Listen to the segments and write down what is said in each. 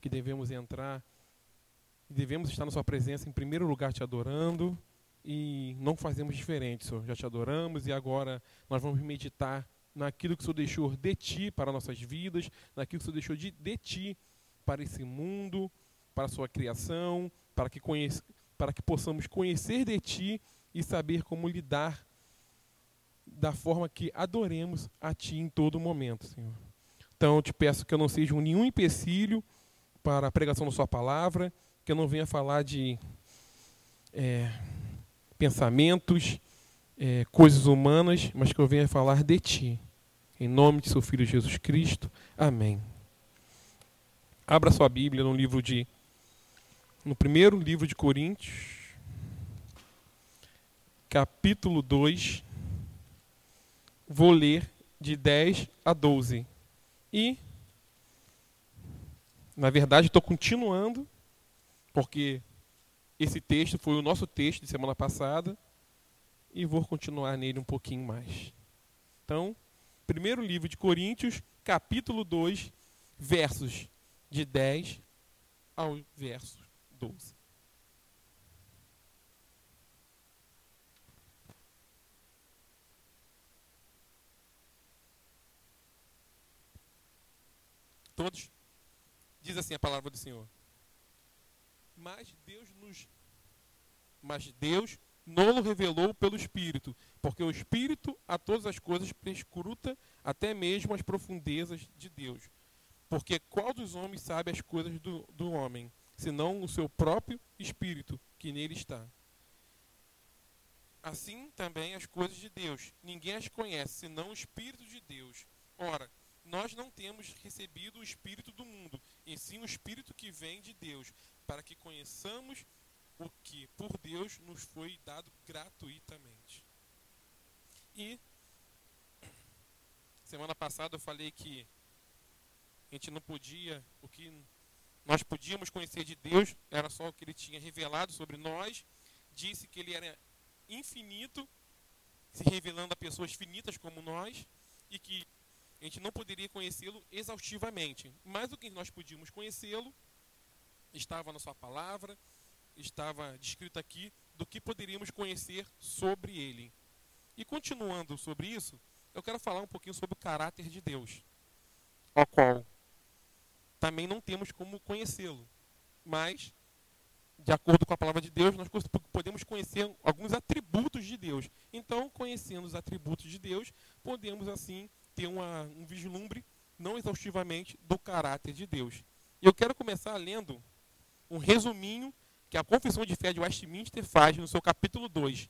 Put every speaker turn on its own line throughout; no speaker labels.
que devemos entrar, devemos estar na Sua presença em primeiro lugar te adorando e não fazemos diferente, Senhor. Já te adoramos e agora nós vamos meditar naquilo que o Senhor deixou de Ti para nossas vidas, naquilo que o Senhor deixou de, de Ti para esse mundo, para a Sua criação, para que, conhece, para que possamos conhecer de Ti e saber como lidar da forma que adoremos a Ti em todo momento, Senhor. Então, eu te peço que eu não seja nenhum empecilho para a pregação da Sua palavra, que eu não venha falar de é, pensamentos, é, coisas humanas, mas que eu venha falar de Ti. Em nome de Seu Filho Jesus Cristo. Amém. Abra sua Bíblia no livro de. No primeiro livro de Coríntios, capítulo 2. Vou ler de 10 a 12. E, na verdade, estou continuando, porque esse texto foi o nosso texto de semana passada, e vou continuar nele um pouquinho mais. Então, primeiro livro de Coríntios, capítulo 2, versos de 10 ao verso 12. Todos? Diz assim a palavra do Senhor. Mas Deus nos mas Deus não revelou pelo Espírito, porque o Espírito a todas as coisas prescruta até mesmo as profundezas de Deus. Porque qual dos homens sabe as coisas do, do homem, senão o seu próprio Espírito que nele está? Assim também as coisas de Deus. Ninguém as conhece, senão o Espírito de Deus. Ora, nós não temos recebido o Espírito do mundo, e sim o Espírito que vem de Deus, para que conheçamos o que por Deus nos foi dado gratuitamente. E semana passada eu falei que a gente não podia, o que nós podíamos conhecer de Deus era só o que ele tinha revelado sobre nós. Disse que ele era infinito, se revelando a pessoas finitas como nós, e que a gente não poderia conhecê-lo exaustivamente, mas o que nós podíamos conhecê-lo estava na sua palavra, estava descrito aqui do que poderíamos conhecer sobre ele. E continuando sobre isso, eu quero falar um pouquinho sobre o caráter de Deus, ao qual também não temos como conhecê-lo, mas de acordo com a palavra de Deus, nós podemos conhecer alguns atributos de Deus. Então, conhecendo os atributos de Deus, podemos assim ter uma, um vislumbre, não exaustivamente, do caráter de Deus. Eu quero começar lendo um resuminho que a Confissão de Fé de Westminster faz no seu capítulo 2,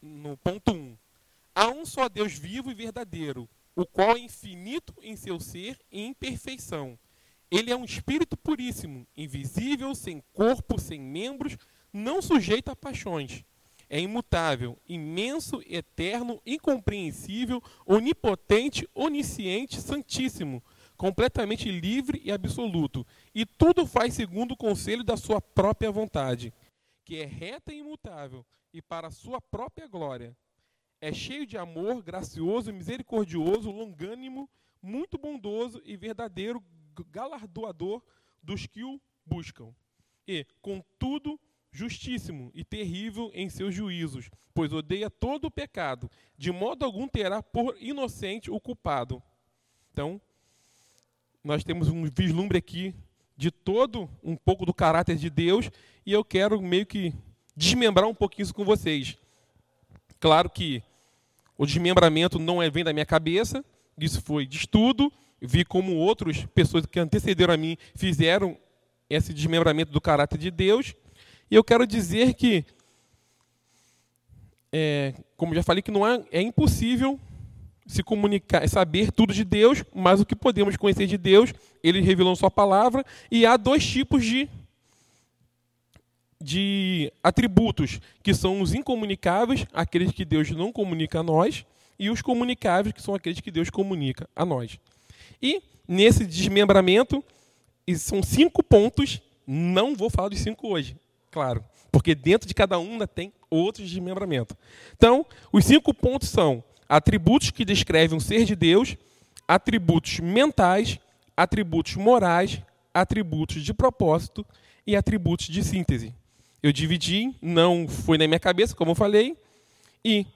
no ponto 1. Há um só Deus vivo e verdadeiro, o qual é infinito em seu ser e em perfeição. Ele é um espírito puríssimo, invisível, sem corpo, sem membros, não sujeito a paixões é imutável, imenso, eterno, incompreensível, onipotente, onisciente, santíssimo, completamente livre e absoluto, e tudo faz segundo o conselho da sua própria vontade, que é reta e imutável, e para a sua própria glória. É cheio de amor, gracioso, misericordioso, longânimo, muito bondoso e verdadeiro galardoador dos que o buscam. E, contudo, justíssimo e terrível em seus juízos, pois odeia todo o pecado, de modo algum terá por inocente o culpado. Então, nós temos um vislumbre aqui de todo um pouco do caráter de Deus e eu quero meio que desmembrar um pouquinho isso com vocês. Claro que o desmembramento não é vem da minha cabeça, isso foi de estudo, vi como outras pessoas que antecederam a mim fizeram esse desmembramento do caráter de Deus e eu quero dizer que, é, como já falei, que não é, é impossível se comunicar, saber tudo de Deus, mas o que podemos conhecer de Deus, ele revelou em sua palavra, e há dois tipos de, de atributos, que são os incomunicáveis, aqueles que Deus não comunica a nós, e os comunicáveis, que são aqueles que Deus comunica a nós. E nesse desmembramento, são cinco pontos, não vou falar dos cinco hoje, claro, porque dentro de cada um ainda tem outros desmembramento. Então, os cinco pontos são atributos que descrevem o ser de Deus, atributos mentais, atributos morais, atributos de propósito e atributos de síntese. Eu dividi, não foi na minha cabeça, como eu falei, e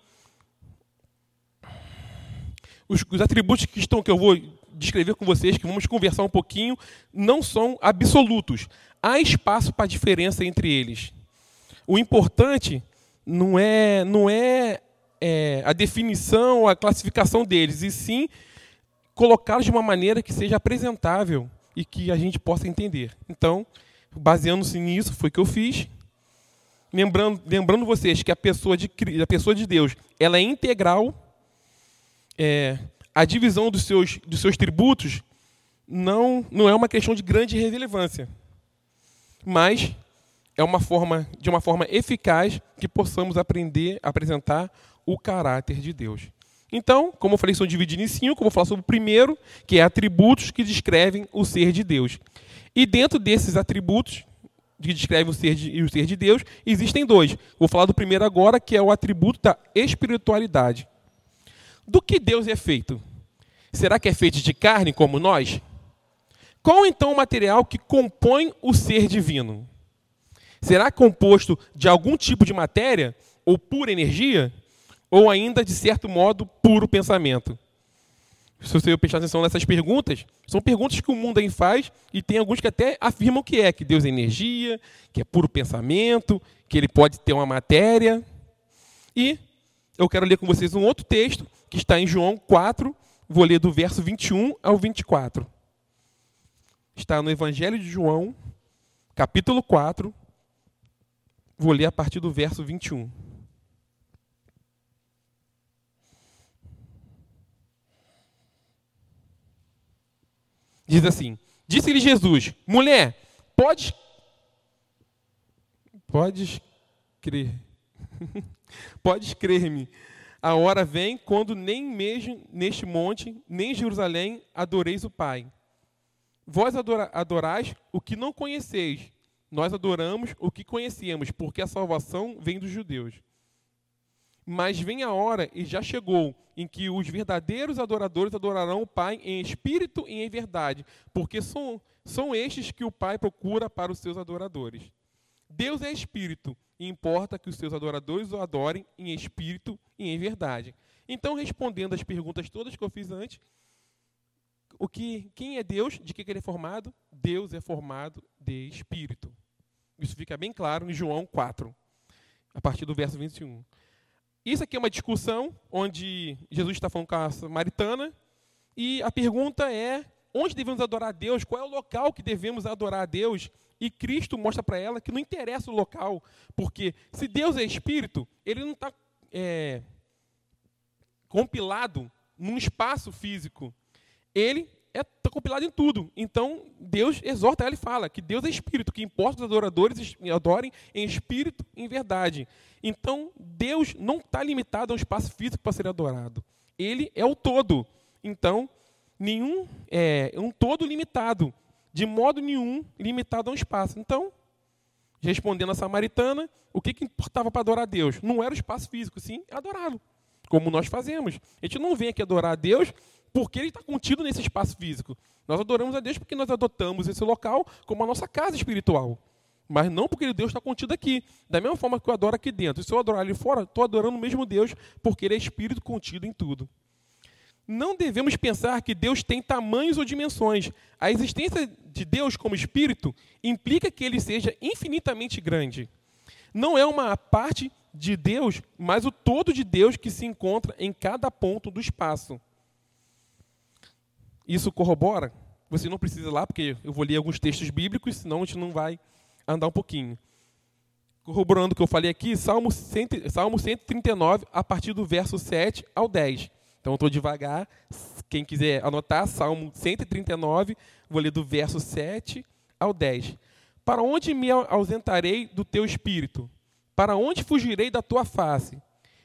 os, os atributos que estão que eu vou descrever com vocês, que vamos conversar um pouquinho, não são absolutos. Há espaço para diferença entre eles. O importante não é, não é, é a definição, a classificação deles, e sim colocá-los de uma maneira que seja apresentável e que a gente possa entender. Então, baseando-se nisso, foi o que eu fiz. Lembrando, lembrando vocês que a pessoa, de, a pessoa de Deus ela é integral. É, a divisão dos seus, dos seus tributos não, não é uma questão de grande relevância, mas é uma forma, de uma forma eficaz que possamos aprender a apresentar o caráter de Deus. Então, como eu falei, são divididos em cinco. Vou falar sobre o primeiro, que é atributos que descrevem o ser de Deus. E dentro desses atributos que descrevem o ser de, o ser de Deus, existem dois. Vou falar do primeiro agora, que é o atributo da espiritualidade. Do que Deus é feito? Será que é feito de carne como nós? Qual então o material que compõe o ser divino? Será composto de algum tipo de matéria ou pura energia? Ou ainda, de certo modo, puro pensamento? Se você prestar atenção nessas perguntas, são perguntas que o mundo aí faz e tem alguns que até afirmam que é, que Deus é energia, que é puro pensamento, que ele pode ter uma matéria. E eu quero ler com vocês um outro texto que está em João 4, vou ler do verso 21 ao 24. Está no Evangelho de João, capítulo 4, vou ler a partir do verso 21. Diz assim: Disse-lhe Jesus: Mulher, podes. Podes crer. podes crer-me. A hora vem quando nem mesmo neste monte, nem em Jerusalém, adoreis o Pai. Vós adora, adorais o que não conheceis. Nós adoramos o que conhecemos, porque a salvação vem dos judeus. Mas vem a hora, e já chegou, em que os verdadeiros adoradores adorarão o Pai em espírito e em verdade, porque são, são estes que o Pai procura para os seus adoradores. Deus é espírito, e importa que os seus adoradores o adorem em espírito e em verdade. Então, respondendo às perguntas todas que eu fiz antes, o que, quem é Deus? De que, ele é formado? Deus é formado de espírito. Isso fica bem claro em João 4, a partir do verso 21. Isso aqui é uma discussão onde Jesus está falando com a samaritana e a pergunta é onde devemos adorar a Deus, qual é o local que devemos adorar a Deus. E Cristo mostra para ela que não interessa o local, porque se Deus é espírito, ele não está é, compilado num espaço físico. Ele está é, compilado em tudo. Então, Deus exorta ela e fala que Deus é espírito, que importa os adoradores adorem em espírito e em verdade. Então, Deus não está limitado a um espaço físico para ser adorado. Ele é o todo. Então, nenhum é um todo limitado, de modo nenhum limitado a um espaço. Então, respondendo a samaritana, o que, que importava para adorar a Deus? Não era o espaço físico, sim adorá-lo, como nós fazemos. A gente não vem aqui adorar a Deus porque ele está contido nesse espaço físico. Nós adoramos a Deus porque nós adotamos esse local como a nossa casa espiritual. Mas não porque Deus está contido aqui. Da mesma forma que eu adoro aqui dentro. Se eu adorar ali fora, estou adorando o mesmo Deus, porque Ele é Espírito contido em tudo. Não devemos pensar que Deus tem tamanhos ou dimensões. A existência de Deus como Espírito implica que Ele seja infinitamente grande. Não é uma parte de Deus, mas o todo de Deus que se encontra em cada ponto do espaço. Isso corrobora? Você não precisa ir lá, porque eu vou ler alguns textos bíblicos, senão a gente não vai andar um pouquinho. Corroborando o que eu falei aqui, Salmo, 100, Salmo 139, a partir do verso 7 ao 10. Então, estou devagar. Quem quiser anotar, Salmo 139, vou ler do verso 7 ao 10. Para onde me ausentarei do teu espírito? Para onde fugirei da tua face?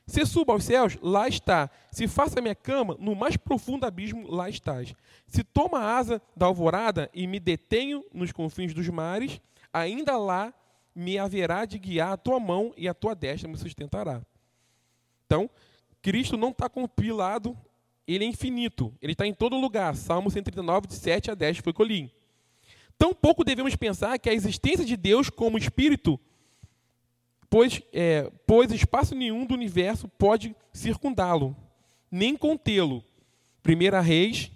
Se suba aos céus, lá está. Se faça minha cama, no mais profundo abismo, lá estás. Se toma a asa da alvorada e me detenho nos confins dos mares, ainda lá me haverá de guiar a tua mão e a tua destra me sustentará. Então, Cristo não está compilado, ele é infinito, ele está em todo lugar. Salmo 139, de 7 a 10 foi colim. Tampouco devemos pensar que a existência de Deus como Espírito, pois, é, pois espaço nenhum do universo pode circundá-lo, nem contê-lo. 1 Reis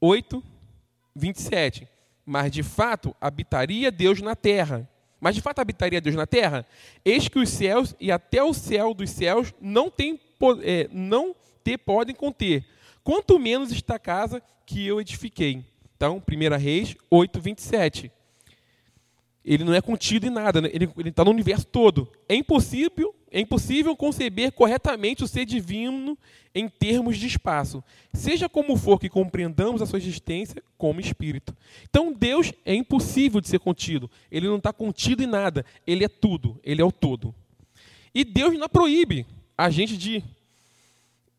8, 27. Mas de fato habitaria Deus na terra. Mas de fato habitaria Deus na terra? Eis que os céus e até o céu dos céus não, tem, é, não te podem conter, quanto menos esta casa que eu edifiquei. Então, 1 Reis 8, 27. Ele não é contido em nada, né? ele está no universo todo. É impossível, é impossível conceber corretamente o ser divino em termos de espaço, seja como for que compreendamos a sua existência como espírito. Então, Deus é impossível de ser contido. Ele não está contido em nada. Ele é tudo. Ele é o todo. E Deus não proíbe a gente de,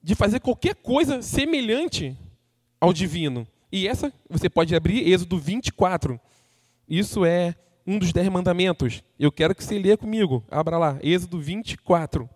de fazer qualquer coisa semelhante ao divino. E essa, você pode abrir Êxodo 24. Isso é um dos dez mandamentos. Eu quero que você leia comigo. Abra lá, Êxodo 24.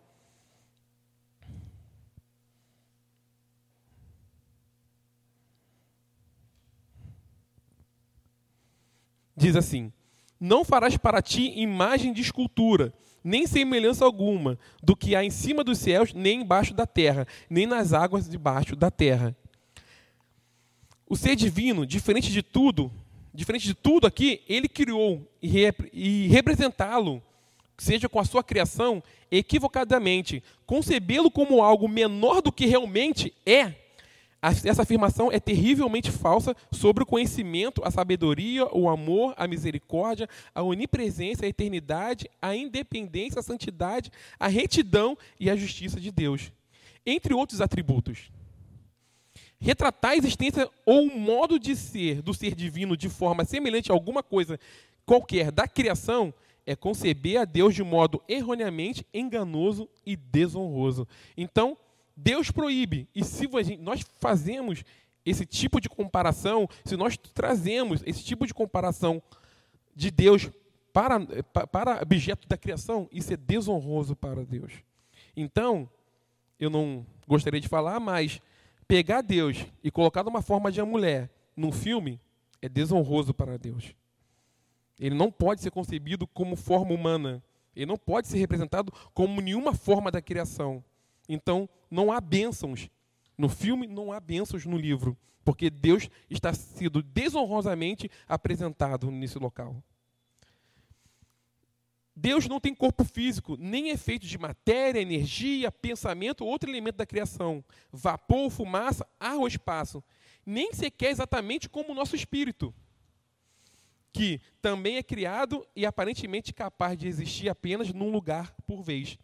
Diz assim: Não farás para ti imagem de escultura, nem semelhança alguma do que há em cima dos céus, nem embaixo da terra, nem nas águas debaixo da terra. O ser divino, diferente de tudo, diferente de tudo aqui, ele criou e, e representá-lo, seja com a sua criação, equivocadamente, concebê-lo como algo menor do que realmente é, essa afirmação é terrivelmente falsa sobre o conhecimento, a sabedoria, o amor, a misericórdia, a onipresença, a eternidade, a independência, a santidade, a retidão e a justiça de Deus, entre outros atributos. Retratar a existência ou o modo de ser do ser divino de forma semelhante a alguma coisa qualquer da criação é conceber a Deus de modo erroneamente enganoso e desonroso. Então, Deus proíbe. E se nós fazemos esse tipo de comparação, se nós trazemos esse tipo de comparação de Deus para, para objeto da criação, isso é desonroso para Deus. Então, eu não gostaria de falar, mas pegar Deus e colocar de uma forma de uma mulher num filme é desonroso para Deus. Ele não pode ser concebido como forma humana. Ele não pode ser representado como nenhuma forma da criação. Então, não há bênçãos. No filme, não há bênçãos no livro. Porque Deus está sendo desonrosamente apresentado nesse local. Deus não tem corpo físico, nem é feito de matéria, energia, pensamento ou outro elemento da criação, vapor, fumaça, ar ou espaço, nem sequer exatamente como o nosso espírito, que também é criado e aparentemente capaz de existir apenas num lugar por vez.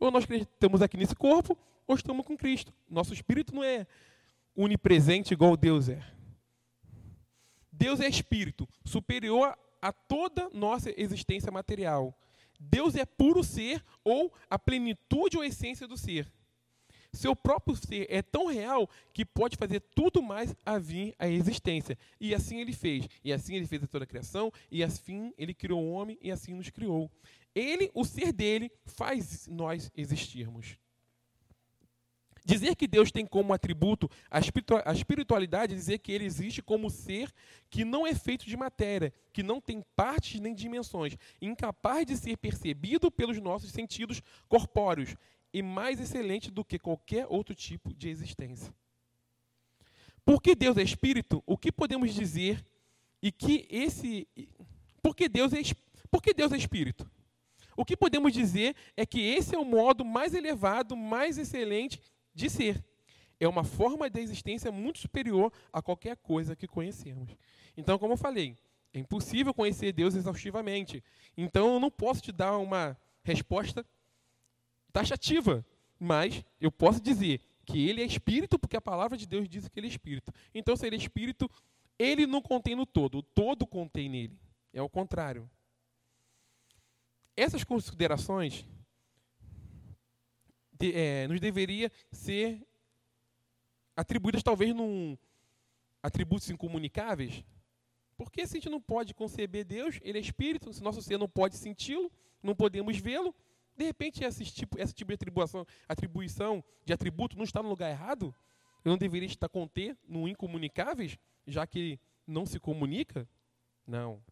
Ou nós estamos aqui nesse corpo, ou estamos com Cristo. Nosso espírito não é onipresente igual Deus é. Deus é espírito, superior a toda nossa existência material. Deus é puro ser ou a plenitude ou essência do ser. Seu próprio ser é tão real que pode fazer tudo mais a vir à existência. E assim ele fez. E assim ele fez toda a criação. E assim ele criou o homem. E assim nos criou. Ele, o ser dele, faz nós existirmos. Dizer que Deus tem como atributo a espiritualidade é dizer que ele existe como ser que não é feito de matéria, que não tem partes nem dimensões, incapaz de ser percebido pelos nossos sentidos corpóreos e mais excelente do que qualquer outro tipo de existência. Porque Deus é espírito, o que podemos dizer e que esse porque Deus é porque Deus é espírito? O que podemos dizer é que esse é o modo mais elevado, mais excelente de ser. É uma forma de existência muito superior a qualquer coisa que conhecemos. Então, como eu falei, é impossível conhecer Deus exaustivamente. Então, eu não posso te dar uma resposta taxativa, mas eu posso dizer que ele é espírito, porque a palavra de Deus diz que ele é espírito. Então, se ele é espírito, ele não contém no todo, o todo contém nele. É o contrário. Essas considerações de, é, nos deveria ser atribuídas talvez num atributos incomunicáveis, porque se a gente não pode conceber Deus, Ele é Espírito, se nosso ser não pode senti-lo, não podemos vê-lo, de repente esse tipo, esse tipo de atribuição, atribuição de atributo não está no lugar errado? Eu não deveria estar conter no incomunicáveis, já que não se comunica? Não.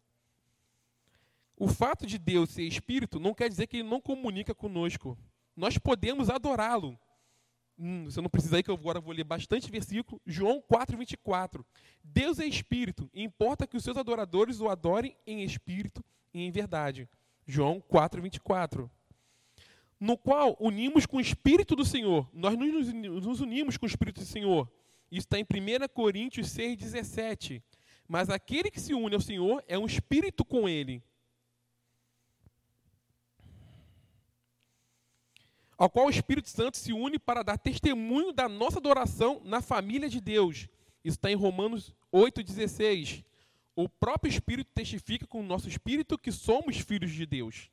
O fato de Deus ser espírito não quer dizer que ele não comunica conosco. Nós podemos adorá-lo. Hum, você não precisa aí que eu agora vou ler bastante versículo. João 4, 24. Deus é espírito, e importa que os seus adoradores o adorem em espírito e em verdade. João 4, 24. No qual unimos com o Espírito do Senhor. Nós nos unimos com o Espírito do Senhor. Isso está em 1 Coríntios 6, 17. Mas aquele que se une ao Senhor é um espírito com ele. ao qual o Espírito Santo se une para dar testemunho da nossa adoração na família de Deus. Isso está em Romanos 8,16. O próprio Espírito testifica com o nosso Espírito que somos filhos de Deus.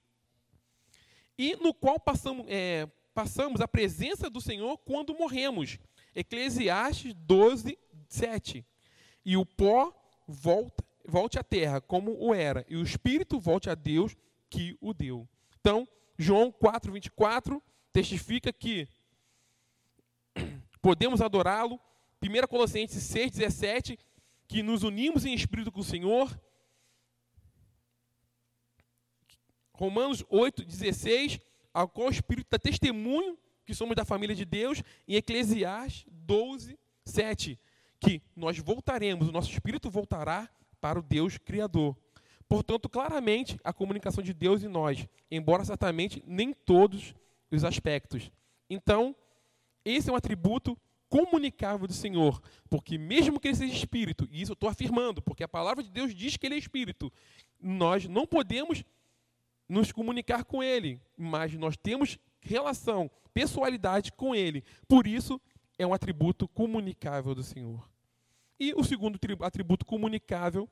E no qual passamos, é, passamos a presença do Senhor quando morremos. Eclesiastes 12, 7. E o pó volta, volte à terra como o era, e o Espírito volte a Deus que o deu. Então, João 4, 24 testifica que podemos adorá-lo. 1 Colossenses 6, 17, que nos unimos em espírito com o Senhor. Romanos 8, 16, ao qual o Espírito dá testemunho que somos da família de Deus. Em Eclesiastes 12, 7, que nós voltaremos, o nosso Espírito voltará para o Deus Criador. Portanto, claramente, a comunicação de Deus e nós, embora certamente nem todos os aspectos. Então, esse é um atributo comunicável do Senhor, porque mesmo que ele seja espírito, e isso eu estou afirmando, porque a palavra de Deus diz que ele é espírito, nós não podemos nos comunicar com ele, mas nós temos relação, pessoalidade com ele. Por isso, é um atributo comunicável do Senhor. E o segundo atributo comunicável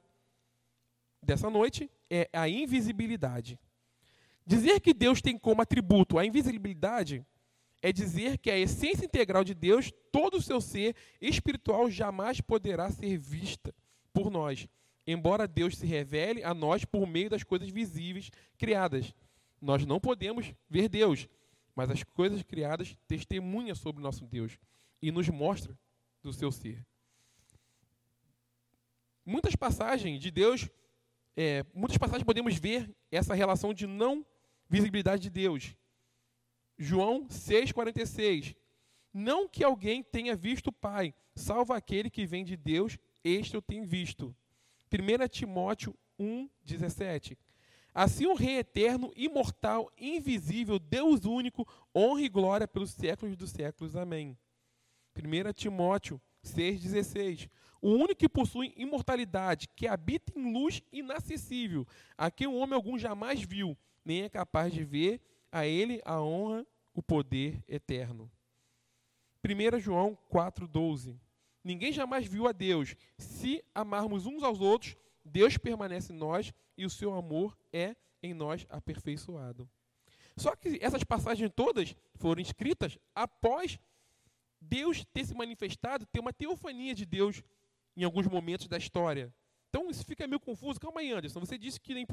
dessa noite é a invisibilidade. Dizer que Deus tem como atributo a invisibilidade é dizer que a essência integral de Deus, todo o seu ser espiritual, jamais poderá ser vista por nós, embora Deus se revele a nós por meio das coisas visíveis criadas. Nós não podemos ver Deus, mas as coisas criadas testemunham sobre o nosso Deus e nos mostram do seu ser. Muitas passagens de Deus, é, muitas passagens podemos ver essa relação de não visibilidade de Deus. João 6,46. Não que alguém tenha visto o Pai, salvo aquele que vem de Deus, este eu tenho visto. 1 Timóteo 1,17. Assim o Rei eterno, imortal, invisível, Deus único, honra e glória pelos séculos dos séculos. Amém. 1 Timóteo 6,16. O único que possui imortalidade, que habita em luz inacessível, a quem o homem algum jamais viu, nem é capaz de ver a ele a honra, o poder eterno. 1 João 4,12 Ninguém jamais viu a Deus. Se amarmos uns aos outros, Deus permanece em nós e o seu amor é em nós aperfeiçoado. Só que essas passagens todas foram escritas após Deus ter se manifestado, ter uma teofania de Deus em alguns momentos da história. Então isso fica meio confuso. Calma aí, Anderson. Você disse que é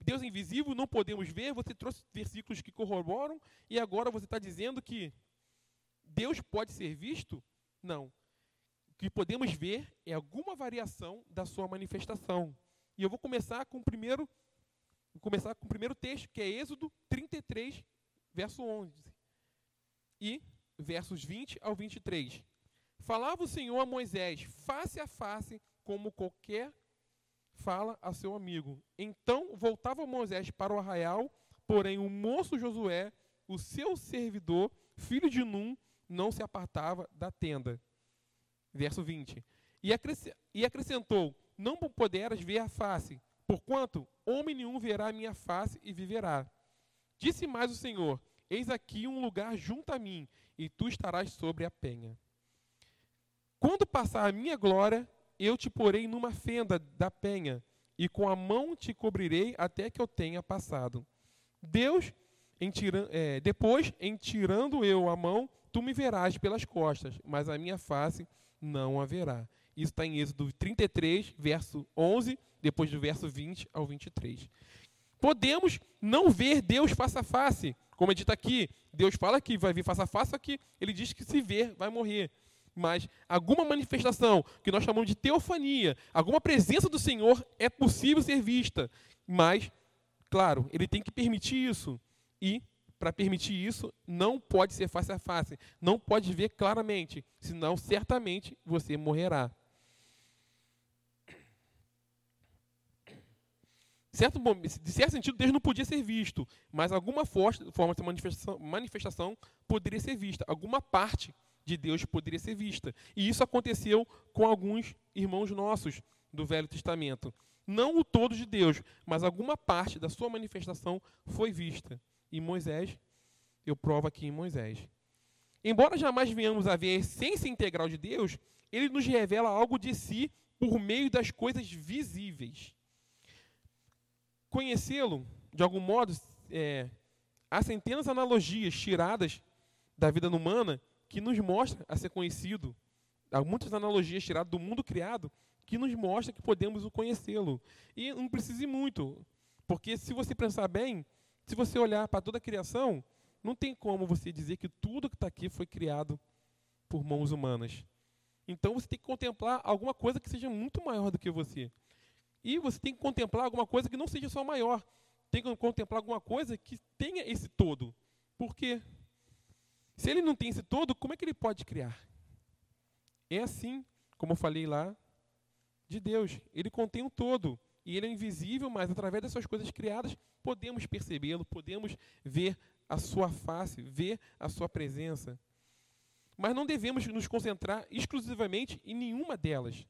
Deus é invisível, não podemos ver. Você trouxe versículos que corroboram e agora você está dizendo que Deus pode ser visto? Não. Que podemos ver é alguma variação da sua manifestação. E eu vou começar com o primeiro, começar com o primeiro texto, que é Êxodo 33, verso 11. E versos 20 ao 23. Falava o Senhor a Moisés face a face, como qualquer fala a seu amigo. Então voltava Moisés para o arraial, porém o moço Josué, o seu servidor, filho de Num, não se apartava da tenda. Verso 20. E acrescentou: Não poderás ver a face, porquanto homem nenhum verá a minha face e viverá. Disse mais o Senhor: Eis aqui um lugar junto a mim, e tu estarás sobre a penha. Quando passar a minha glória, eu te porei numa fenda da penha, e com a mão te cobrirei até que eu tenha passado. Deus, em tira, é, depois, em tirando eu a mão, tu me verás pelas costas, mas a minha face não haverá. Isso está em Êxodo 33, verso 11, depois do verso 20 ao 23. Podemos não ver Deus face a face, como é dito aqui. Deus fala que vai vir face a face, só que ele diz que se ver, vai morrer. mas alguma manifestação que nós chamamos de teofania, alguma presença do Senhor é possível ser vista, mas, claro, ele tem que permitir isso. E, para permitir isso, não pode ser face a face, não pode ver claramente, senão certamente você morrerá. Certo, de certo sentido, Deus não podia ser visto, mas alguma forma de manifestação, manifestação poderia ser vista, alguma parte de Deus poderia ser vista. E isso aconteceu com alguns irmãos nossos do Velho Testamento. Não o todo de Deus, mas alguma parte da sua manifestação foi vista. E Moisés, eu provo aqui em Moisés. Embora jamais venhamos a ver a essência integral de Deus, ele nos revela algo de si por meio das coisas visíveis. Conhecê-lo, de algum modo, é, há centenas de analogias tiradas da vida humana que nos mostra a ser conhecido. Há muitas analogias tiradas do mundo criado que nos mostra que podemos o conhecê-lo. E não precisa ir muito, porque se você pensar bem, se você olhar para toda a criação, não tem como você dizer que tudo que está aqui foi criado por mãos humanas. Então você tem que contemplar alguma coisa que seja muito maior do que você. E você tem que contemplar alguma coisa que não seja só maior. Tem que contemplar alguma coisa que tenha esse todo. Por quê? Se ele não tem esse todo, como é que ele pode criar? É assim, como eu falei lá, de Deus. Ele contém um todo. E ele é invisível, mas através dessas coisas criadas, podemos percebê-lo, podemos ver a sua face, ver a sua presença. Mas não devemos nos concentrar exclusivamente em nenhuma delas.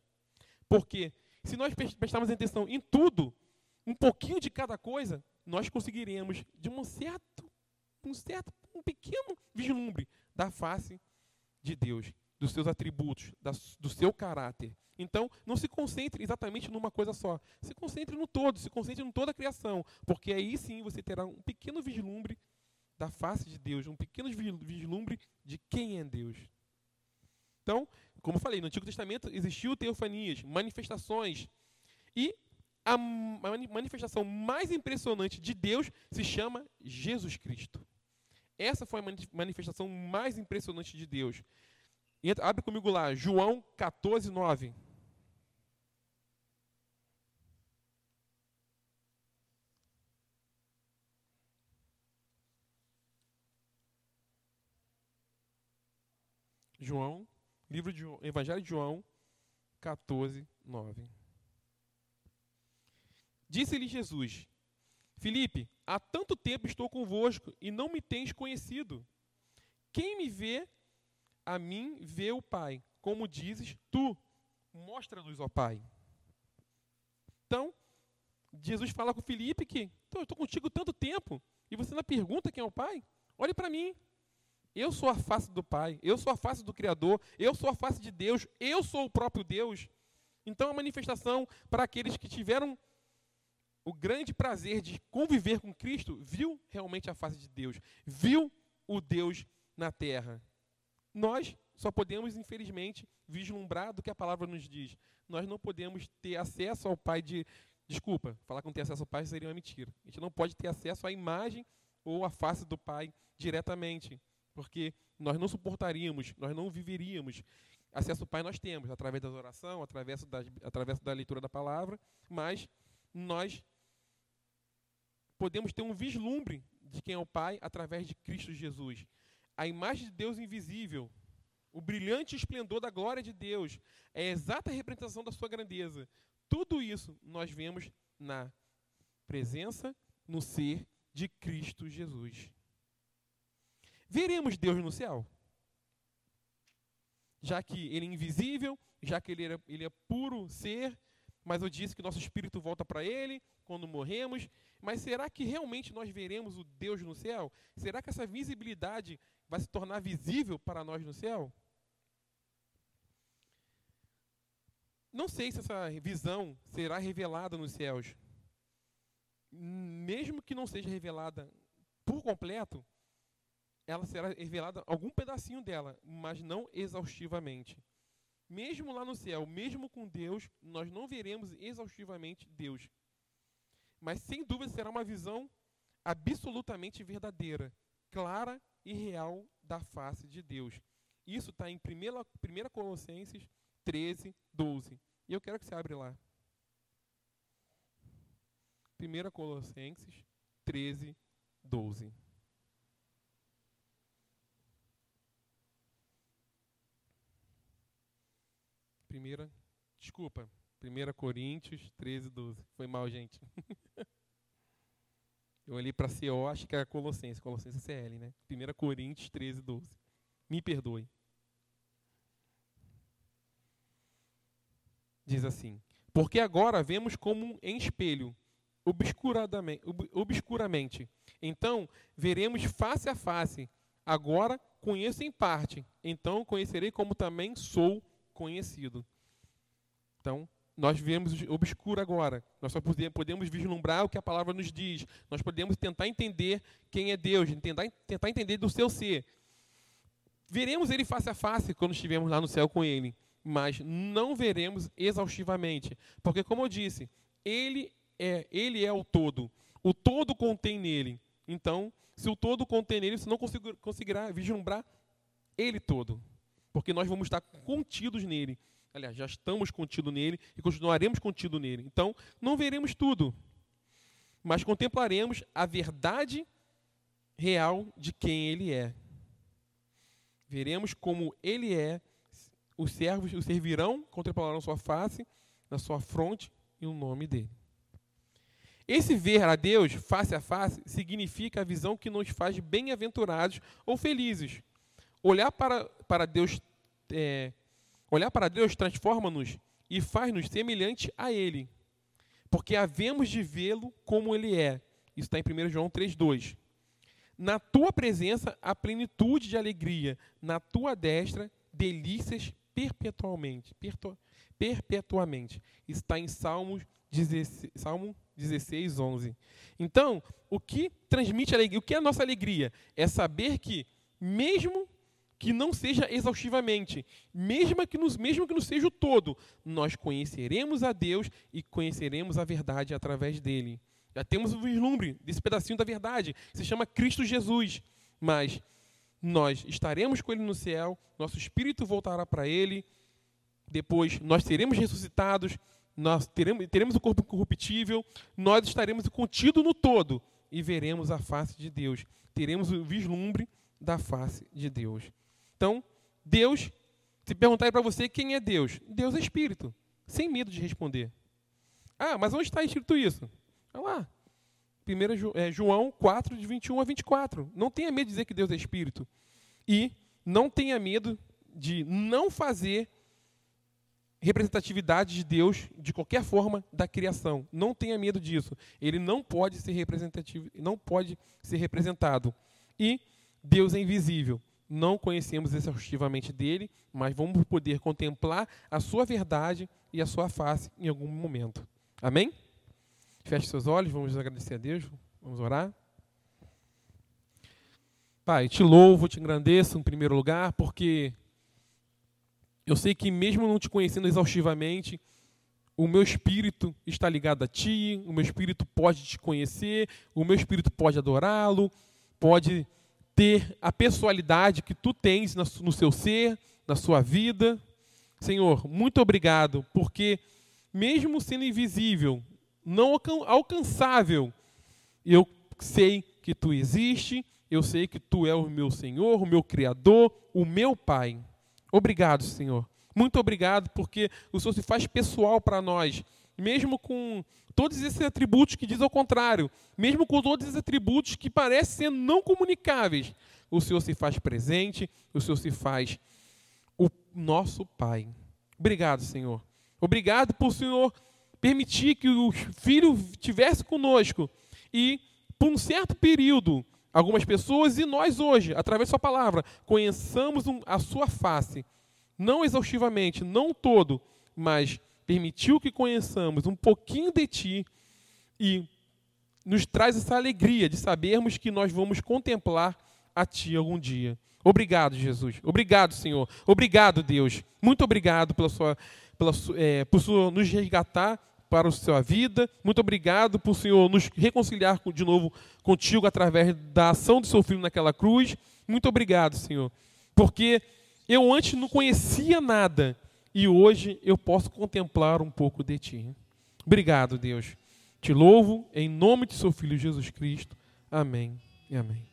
Porque se nós prestarmos atenção em tudo, um pouquinho de cada coisa, nós conseguiremos, de um certo, um certo, um pequeno vislumbre da face de Deus, dos seus atributos, do seu caráter. Então, não se concentre exatamente numa coisa só. Se concentre no todo, se concentre em toda a criação, porque aí sim você terá um pequeno vislumbre da face de Deus, um pequeno vislumbre de quem é Deus. Então, como falei, no Antigo Testamento existiu teofanias, manifestações. E a manifestação mais impressionante de Deus se chama Jesus Cristo. Essa foi a manifestação mais impressionante de Deus. Entra, abre comigo lá, João 14, 9. João Livro de Evangelho de João 14, 9. Disse-lhe Jesus: Filipe, há tanto tempo estou convosco e não me tens conhecido. Quem me vê, a mim vê o Pai. Como dizes, tu, mostra-nos, ó Pai. Então, Jesus fala com Filipe que eu estou contigo tanto tempo e você não pergunta quem é o Pai? Olhe para mim. Eu sou a face do Pai, eu sou a face do Criador, eu sou a face de Deus, eu sou o próprio Deus. Então a manifestação para aqueles que tiveram o grande prazer de conviver com Cristo, viu realmente a face de Deus, viu o Deus na terra. Nós só podemos, infelizmente, vislumbrar do que a palavra nos diz. Nós não podemos ter acesso ao Pai de. Desculpa, falar que não tem acesso ao Pai seria uma mentira. A gente não pode ter acesso à imagem ou à face do Pai diretamente porque nós não suportaríamos, nós não viveríamos. Acesso ao Pai nós temos, através da oração, através da, através da leitura da palavra, mas nós podemos ter um vislumbre de quem é o Pai através de Cristo Jesus. A imagem de Deus invisível, o brilhante esplendor da glória de Deus, é a exata representação da sua grandeza. Tudo isso nós vemos na presença, no ser de Cristo Jesus. Veremos Deus no céu? Já que Ele é invisível, já que Ele é, ele é puro ser, mas eu disse que nosso espírito volta para Ele quando morremos. Mas será que realmente nós veremos o Deus no céu? Será que essa visibilidade vai se tornar visível para nós no céu? Não sei se essa visão será revelada nos céus. Mesmo que não seja revelada por completo, ela será revelada algum pedacinho dela, mas não exaustivamente. Mesmo lá no céu, mesmo com Deus, nós não veremos exaustivamente Deus. Mas sem dúvida será uma visão absolutamente verdadeira, clara e real da face de Deus. Isso está em 1 Colossenses 13, 12. E eu quero que você abra lá. 1 Colossenses 13, 12. Primeira, desculpa, 1 Coríntios 13, 12. Foi mal, gente. Eu olhei para CO, acho que era Colossenses. Colossenses é CL, né? 1 Coríntios 13, 12. Me perdoe. Diz assim: Porque agora vemos como em espelho, obscuramente. Então veremos face a face. Agora conheço em parte. Então conhecerei como também sou conhecido. Então, nós vemos obscuro agora. Nós só podemos vislumbrar o que a palavra nos diz. Nós podemos tentar entender quem é Deus, tentar, tentar entender do seu ser. Veremos ele face a face quando estivermos lá no céu com ele, mas não veremos exaustivamente, porque como eu disse, ele é, ele é o todo. O todo contém nele. Então, se o todo contém nele, você não conseguirá vislumbrar ele todo, porque nós vamos estar contidos nele aliás, já estamos contidos nele e continuaremos contidos nele. Então, não veremos tudo, mas contemplaremos a verdade real de quem ele é. Veremos como ele é, os servos o servirão, contemplarão sua face, na sua fronte e o nome dele. Esse ver a Deus face a face significa a visão que nos faz bem-aventurados ou felizes. Olhar para, para Deus é, Olhar para Deus transforma-nos e faz-nos semelhante a Ele, porque havemos de vê-lo como Ele é. Isso está em 1 João 3,2. Na tua presença há plenitude de alegria, na tua destra delícias perpetuamente. perpetuamente. Está em Salmos 16, Salmo 16, 11. Então, o que transmite alegria? O que é a nossa alegria? É saber que, mesmo que não seja exaustivamente, mesmo que, nos, mesmo que não seja o todo, nós conheceremos a Deus e conheceremos a verdade através dele. Já temos o vislumbre desse pedacinho da verdade, que se chama Cristo Jesus. Mas nós estaremos com ele no céu, nosso espírito voltará para ele, depois nós seremos ressuscitados, nós teremos, teremos o corpo corruptível, nós estaremos contidos no todo e veremos a face de Deus. Teremos o vislumbre da face de Deus. Então, Deus, se perguntar para você quem é Deus, Deus é Espírito, sem medo de responder. Ah, mas onde está escrito isso? Olha lá. 1 é, João 4, de 21 a 24. Não tenha medo de dizer que Deus é Espírito. E não tenha medo de não fazer representatividade de Deus de qualquer forma da criação. Não tenha medo disso. Ele não pode ser representativo, não pode ser representado. E Deus é invisível não conhecemos exaustivamente dele, mas vamos poder contemplar a sua verdade e a sua face em algum momento. Amém? Feche seus olhos, vamos agradecer a Deus, vamos orar. Pai, te louvo, te engrandeço em primeiro lugar, porque eu sei que mesmo não te conhecendo exaustivamente, o meu espírito está ligado a ti, o meu espírito pode te conhecer, o meu espírito pode adorá-lo, pode ter a pessoalidade que tu tens no seu ser, na sua vida. Senhor, muito obrigado, porque mesmo sendo invisível, não alcançável, eu sei que tu existe, eu sei que tu é o meu Senhor, o meu Criador, o meu Pai. Obrigado, Senhor. Muito obrigado, porque o Senhor se faz pessoal para nós mesmo com todos esses atributos que diz ao contrário, mesmo com todos esses atributos que parecem ser não comunicáveis, o Senhor se faz presente, o Senhor se faz o nosso Pai. Obrigado, Senhor. Obrigado por Senhor permitir que o Filho estivesse conosco e, por um certo período, algumas pessoas e nós hoje, através da Sua palavra, conheçamos a Sua face, não exaustivamente, não todo, mas permitiu que conheçamos um pouquinho de Ti e nos traz essa alegria de sabermos que nós vamos contemplar a Ti algum dia. Obrigado, Jesus. Obrigado, Senhor. Obrigado, Deus. Muito obrigado pela sua, pela, é, por Senhor nos resgatar para a sua vida. Muito obrigado por Senhor nos reconciliar de novo contigo através da ação do seu Filho naquela cruz. Muito obrigado, Senhor. Porque Eu antes não conhecia nada e hoje eu posso contemplar um pouco de ti. Obrigado, Deus. Te louvo em nome de seu filho Jesus Cristo. Amém e amém.